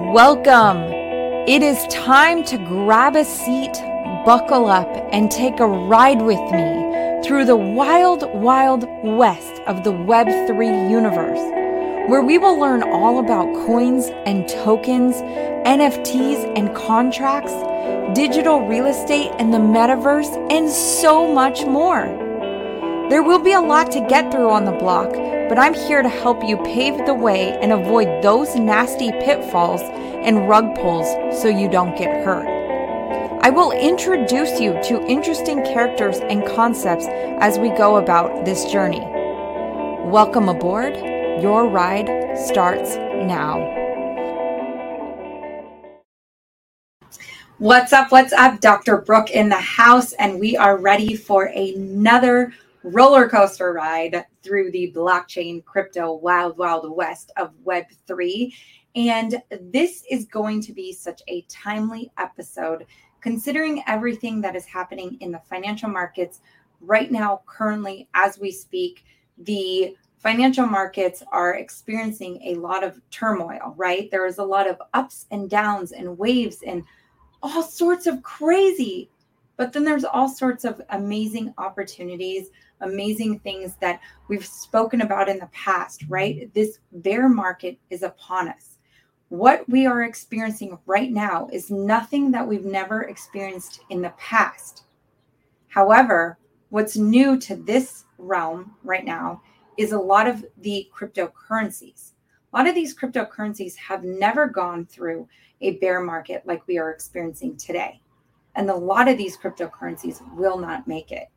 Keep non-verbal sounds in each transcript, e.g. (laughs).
Welcome. It is time to grab a seat, buckle up, and take a ride with me through the wild, wild west of the Web3 universe, where we will learn all about coins and tokens, NFTs and contracts, digital real estate and the metaverse, and so much more. There will be a lot to get through on the block but I'm here to help you pave the way and avoid those nasty pitfalls and rug pulls so you don't get hurt. I will introduce you to interesting characters and concepts as we go about this journey. Welcome aboard. Your ride starts now. What's up? What's up? Dr. Brooke in the house, and we are ready for another roller coaster ride through the blockchain crypto wild, wild west of Web3. And this is going to be such a timely episode considering everything that is happening in the financial markets right now, currently, as we speak. The financial markets are experiencing a lot of turmoil, right? There is a lot of ups and downs and waves and all sorts of crazy. But then there's all sorts of amazing opportunities amazing things that we've spoken about in the past, right? This bear market is upon us. What we are experiencing right now is nothing that we've never experienced in the past. However, what's new to this realm right now is a lot of the cryptocurrencies. A lot of these cryptocurrencies have never gone through a bear market like we are experiencing today. And a lot of these cryptocurrencies will not make it.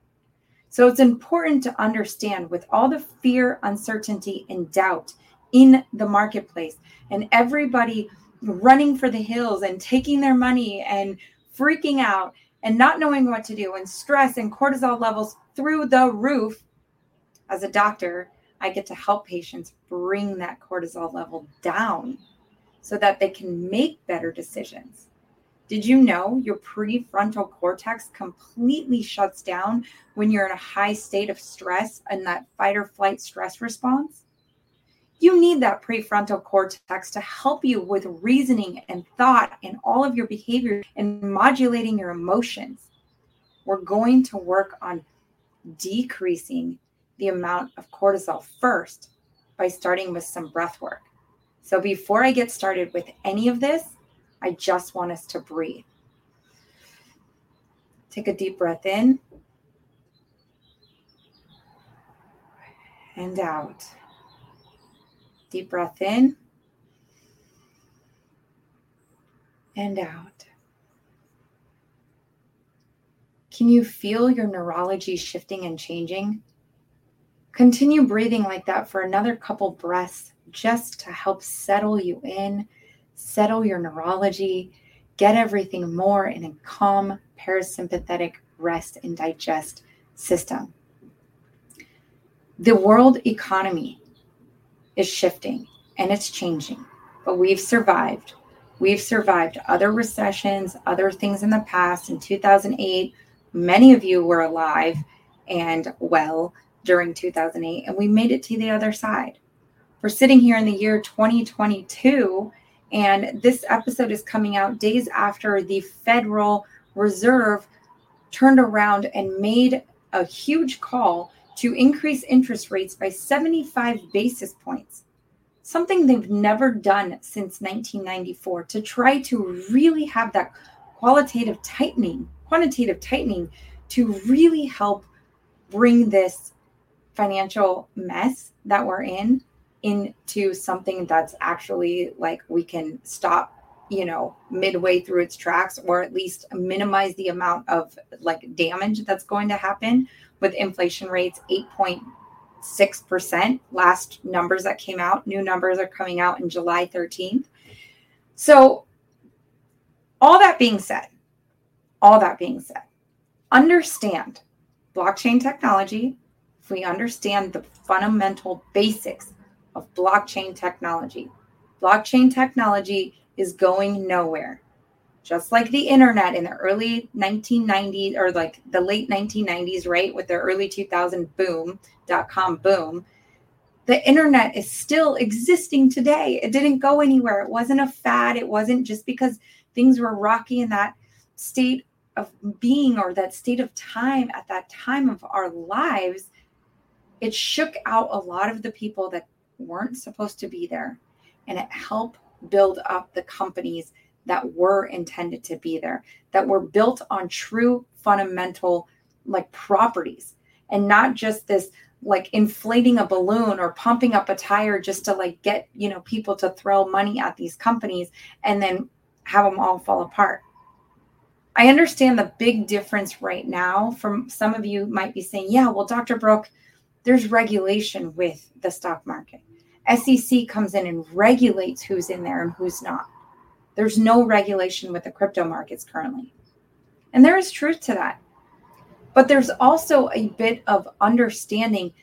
So it's important to understand with all the fear, uncertainty, and doubt in the marketplace, and everybody running for the hills and taking their money and freaking out and not knowing what to do, and stress and cortisol levels through the roof. As a doctor, I get to help patients bring that cortisol level down so that they can make better decisions. Did you know your prefrontal cortex completely shuts down when you're in a high state of stress and that fight or flight stress response? You need that prefrontal cortex to help you with reasoning and thought and all of your behavior and modulating your emotions. We're going to work on decreasing the amount of cortisol first by starting with some breath work. So, before I get started with any of this, I just want us to breathe. Take a deep breath in and out. Deep breath in and out. Can you feel your neurology shifting and changing? Continue breathing like that for another couple breaths just to help settle you in settle your neurology, get everything more in a calm parasympathetic rest and digest system. The world economy is shifting and it's changing, but we've survived. We've survived other recessions, other things in the past. In 2008, many of you were alive and well during 2008, and we made it to the other side. We're sitting here in the year 2022 and this episode is coming out days after the Federal Reserve turned around and made a huge call to increase interest rates by 75 basis points. Something they've never done since 1994 to try to really have that qualitative tightening, quantitative tightening to really help bring this financial mess that we're in into something that's actually like we can stop you know midway through its tracks or at least minimize the amount of like damage that's going to happen with inflation rates 8.6% last numbers that came out new numbers are coming out in July 13th so all that being said all that being said understand blockchain technology if we understand the fundamental basics of blockchain technology. Blockchain technology is going nowhere. Just like the internet in the early 1990s or like the late 1990s, right? With the early 2000 boom, dot com boom. the internet is still existing today. It didn't go anywhere. It wasn't a fad. It wasn't just because things were rocky in that state of being or that state of time at that time of our lives. It shook out a lot of the people that weren't supposed to be there. And it helped build up the companies that were intended to be there, that were built on true fundamental like properties. And not just this like inflating a balloon or pumping up a tire just to like get you know people to throw money at these companies and then have them all fall apart. I understand the big difference right now from some of you might be saying yeah well dr brooke there's regulation with the stock market SEC comes in and regulates who's in there and who's not. There's no regulation with the crypto markets currently. And there is truth to that. But there's also a bit of understanding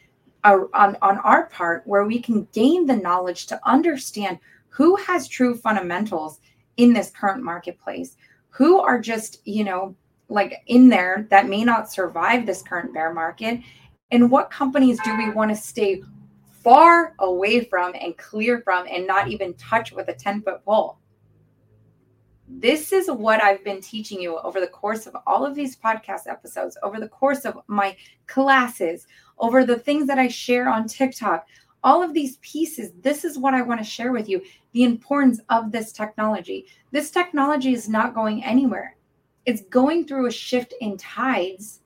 uh, on, on our part where we can gain the knowledge to understand who has true fundamentals in this current marketplace, who are just, you know, like in there that may not survive this current bear market, and what companies do we want to stay far away from and clear from and not even touch with a 10 foot pole this is what I've been teaching you over the course of all of these podcast episodes, over the course of my classes, over the things that I share on TikTok. All of these pieces, this is what I want to share with you the importance of this technology. This technology is not going anywhere, it's going through a shift in tides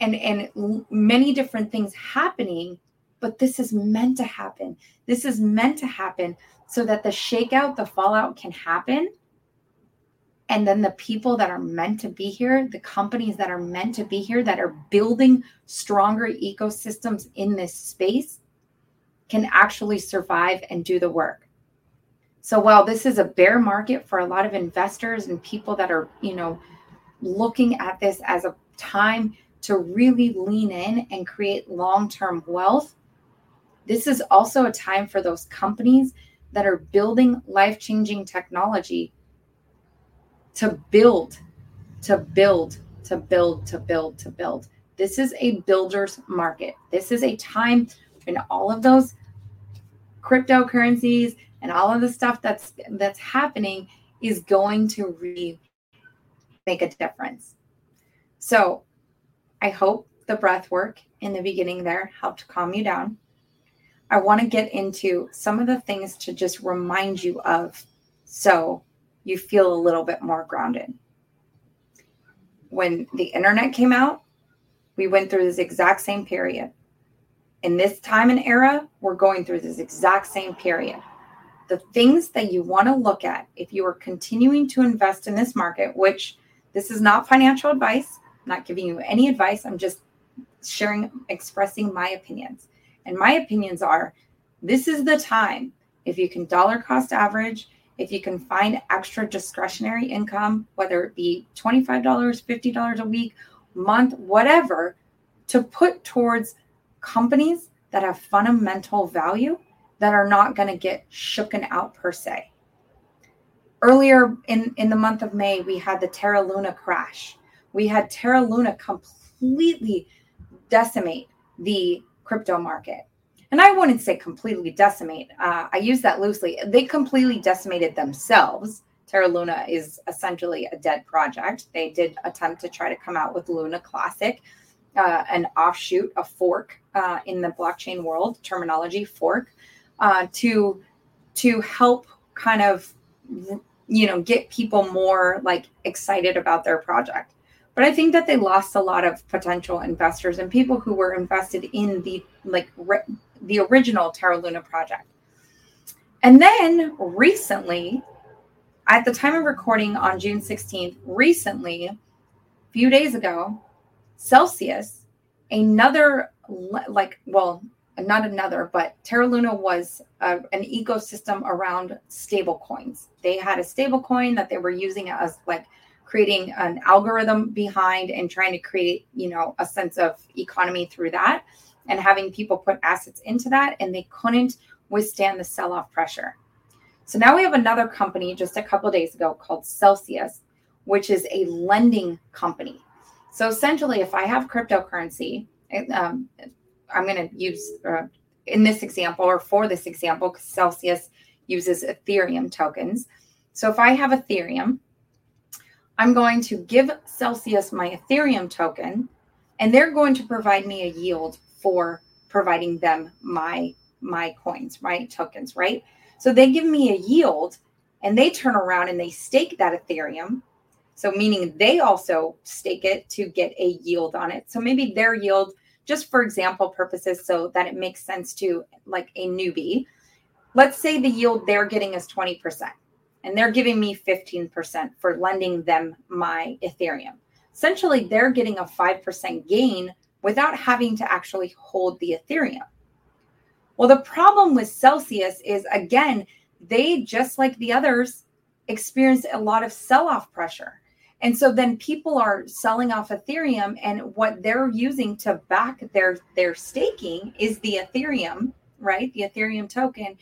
and, and many different things happening. But this is meant to happen. This is meant to happen so that the shakeout, the fallout can happen and then the people that are meant to be here, the companies that are meant to be here, that are building stronger ecosystems in this space, can actually survive and do the work. So while this is a bear market for a lot of investors and people that are, you know, looking at this as a time to really lean in and create long-term wealth, this is also a time for those companies that are building life-changing technology to build, to build, to build, to build, to build. This is a builder's market. This is a time when all of those cryptocurrencies and all of the stuff that's that's happening is going to really make a difference. So I hope the breath work in the beginning there helped calm you down. I want to get into some of the things to just remind you of so you feel a little bit more grounded. When the internet came out, we went through this exact same period. In this time and era, we're going through this exact same period. The things that you want to look at if you are continuing to invest in this market, which this is not financial advice, I'm not giving you any advice, I'm just sharing, expressing my opinions. And my opinions are this is the time, if you can dollar cost average, if you can find extra discretionary income, whether it be $25, $50 a week, month, whatever, to put towards companies that have fundamental value that are not going to get shooken out per se. Earlier in, in the month of May, we had the Terra Luna crash. We had Terra Luna completely decimate the crypto market and I wouldn't say completely decimate. Uh, I use that loosely. They completely decimated themselves. Terra Luna is essentially a dead project. They did attempt to try to come out with Luna Classic, uh, an offshoot, a fork uh, in the blockchain world terminology, fork, uh, to to help kind of you know get people more like excited about their project. But I think that they lost a lot of potential investors and people who were invested in the like re- the original Terra Luna project. And then recently, at the time of recording on June 16th, recently, a few days ago, Celsius, another, like, well, not another, but Terra Luna was uh, an ecosystem around stable coins. They had a stable coin that they were using as like creating an algorithm behind and trying to create, you know, a sense of economy through that and having people put assets into that, and they couldn't withstand the sell off pressure. So now we have another company just a couple days ago called Celsius, which is a lending company. So essentially, if I have cryptocurrency, um, I'm going to use uh, in this example, or for this example, Celsius uses Ethereum tokens. So if I have Ethereum, I'm going to give Celsius my Ethereum token, and they're going to provide me a yield for providing them my my coins, my tokens, right? So they give me a yield and they turn around and they stake that Ethereum. So meaning they also stake it to get a yield on it. So maybe their yield just for example purposes so that it makes sense to like a newbie. Let's say the yield they're getting is 20% and they're giving me 15% for lending them my Ethereum. Essentially, they're getting a 5% gain without having to actually hold the Ethereum. Well, the problem with Celsius is again, they just like the others experience a lot of sell off pressure. And so then people are selling off Ethereum and what they're using to back their their staking is the Ethereum, right? The Ethereum token.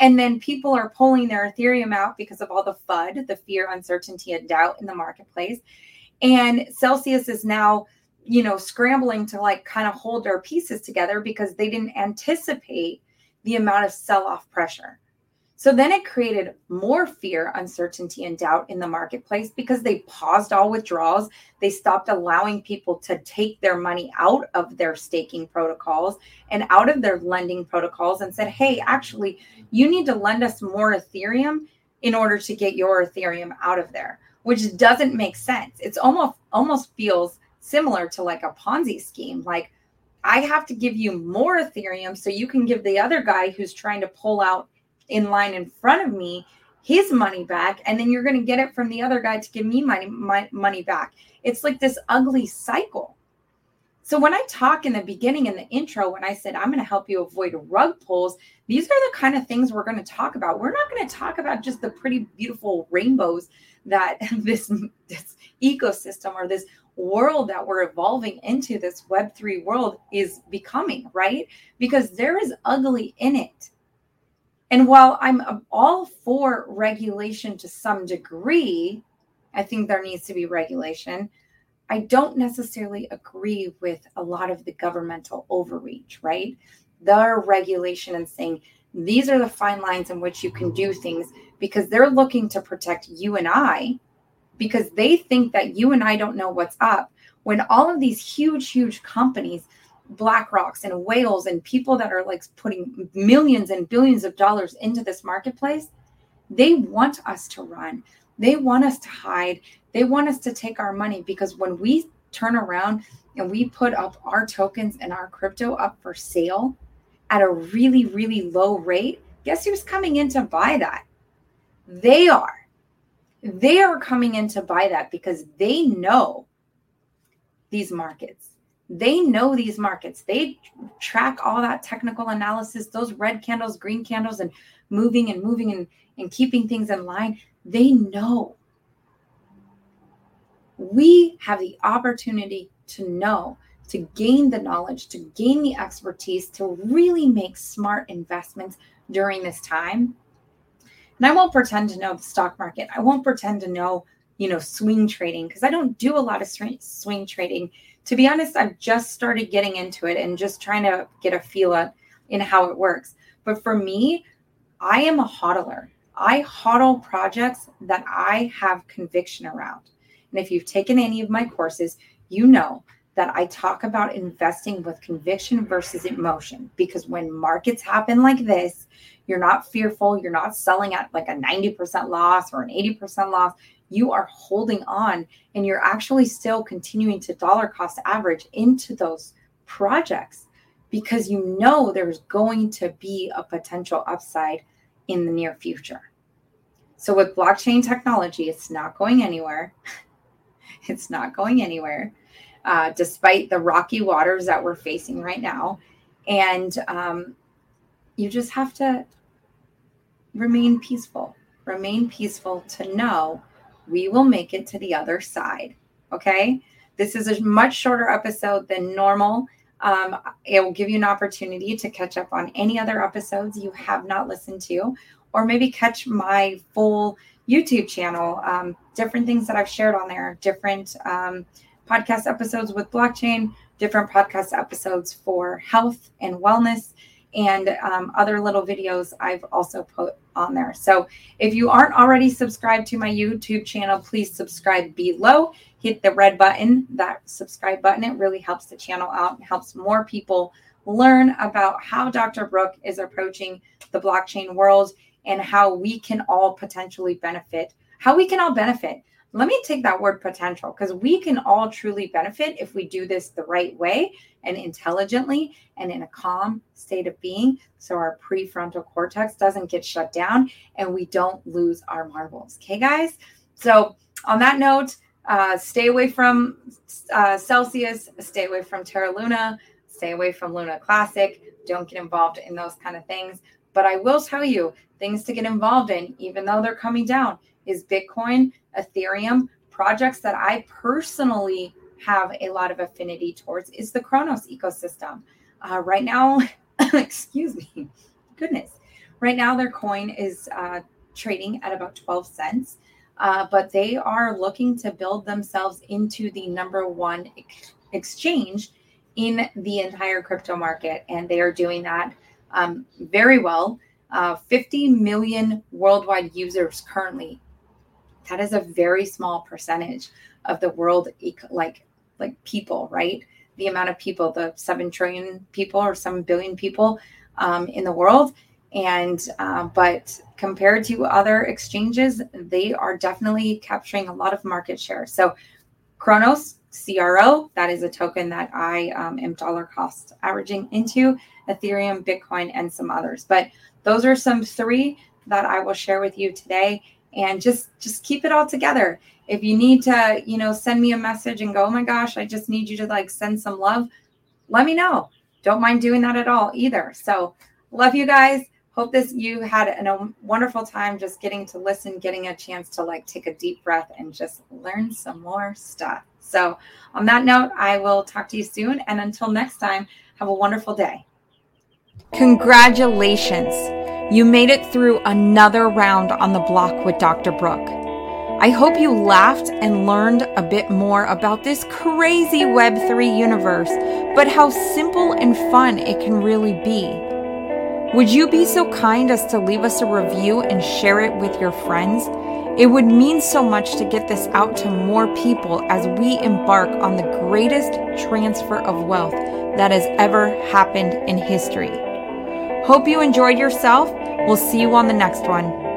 And then people are pulling their Ethereum out because of all the FUD, the fear, uncertainty, and doubt in the marketplace. And Celsius is now, you know, scrambling to like kind of hold their pieces together because they didn't anticipate the amount of sell off pressure. So then it created more fear, uncertainty, and doubt in the marketplace because they paused all withdrawals. They stopped allowing people to take their money out of their staking protocols and out of their lending protocols and said, hey, actually, you need to lend us more Ethereum in order to get your Ethereum out of there, which doesn't make sense. It's almost almost feels similar to like a Ponzi scheme. Like I have to give you more Ethereum so you can give the other guy who's trying to pull out in line in front of me his money back and then you're going to get it from the other guy to give me money my money back. It's like this ugly cycle. So when i talk in the beginning in the intro when i said i'm going to help you avoid rug pulls these are the kind of things we're going to talk about. We're not going to talk about just the pretty beautiful rainbows that (laughs) this this ecosystem or this world that we're evolving into this web3 world is becoming right? Because there is ugly in it and while I'm all for regulation to some degree, I think there needs to be regulation. I don't necessarily agree with a lot of the governmental overreach, right? Their regulation and saying these are the fine lines in which you can do things because they're looking to protect you and I because they think that you and I don't know what's up. When all of these huge, huge companies BlackRocks and whales and people that are like putting millions and billions of dollars into this marketplace they want us to run. They want us to hide. They want us to take our money because when we turn around and we put up our tokens and our crypto up for sale at a really really low rate guess who's coming in to buy that? They are. They are coming in to buy that because they know these markets they know these markets. They track all that technical analysis, those red candles, green candles, and moving and moving and, and keeping things in line. They know. We have the opportunity to know, to gain the knowledge, to gain the expertise, to really make smart investments during this time. And I won't pretend to know the stock market. I won't pretend to know, you know, swing trading because I don't do a lot of swing trading to be honest, I've just started getting into it and just trying to get a feel of, in how it works. But for me, I am a hodler. I hodl projects that I have conviction around. And if you've taken any of my courses, you know that I talk about investing with conviction versus emotion because when markets happen like this, you're not fearful, you're not selling at like a 90% loss or an 80% loss you are holding on and you're actually still continuing to dollar cost average into those projects because you know there's going to be a potential upside in the near future. So, with blockchain technology, it's not going anywhere. (laughs) it's not going anywhere, uh, despite the rocky waters that we're facing right now. And um, you just have to remain peaceful, remain peaceful to know we will make it to the other side. Okay. This is a much shorter episode than normal. Um, it will give you an opportunity to catch up on any other episodes you have not listened to, or maybe catch my full YouTube channel. Um, different things that I've shared on there, different um, podcast episodes with blockchain, different podcast episodes for health and wellness. and um, other little videos I've also put on there. So if you aren't already subscribed to my YouTube channel, please subscribe below. Hit the red button, that subscribe button. It really helps the channel out and helps more people learn about how Dr. Brooke is approaching the blockchain world and how we can all potentially benefit, how we can all benefit let me take that word potential because we can all truly benefit if we do this the right way and intelligently and in a calm state of being so our prefrontal cortex doesn't get shut down and we don't lose our marbles. Okay, guys? So, on that note, uh, stay away from uh, Celsius, stay away from Terra Luna, stay away from Luna Classic. Don't get involved in those kind of things. But I will tell you things to get involved in, even though they're coming down, is Bitcoin, Ethereum, projects that I personally have a lot of affinity towards is the Cronos ecosystem. Uh, right now, (laughs) excuse me, goodness, right now their coin is uh, trading at about 12 cents. Uh, but they are looking to build themselves into the number one ex- exchange in the entire crypto market. And they are doing that um, very well. Uh, 50 million worldwide users currently that is a very small percentage of the world like like people right? The amount of people the 7 trillion people or 7 billion people um, in the world. And uh, but compared to other exchanges they are definitely capturing a lot of market share. So Cronos CRO that is a token that I um, am dollar cost averaging into Ethereum Bitcoin and some others. But those are some three that I will share with you today and just just keep it all together. If you need to you know send me a message and go oh my gosh i just need you to like send some love let me know. Don't mind doing that at all either. So love you guys. Hope this you had an, a wonderful time just getting to listen getting a chance to like take a deep breath and just learn some more stuff. So on that note i will talk to you soon and until next time have a wonderful day. Congratulations you made it through another round on the block with Dr. Brooke. I hope you laughed and learned a bit more about this crazy Web3 universe, but how simple and fun it can really be. Would you be so kind as to leave us a review and share it with your friends? It would mean so much to get this out to more people as we embark on the greatest transfer of wealth that has ever happened in history. Hope you enjoyed yourself. We'll see you on the next one.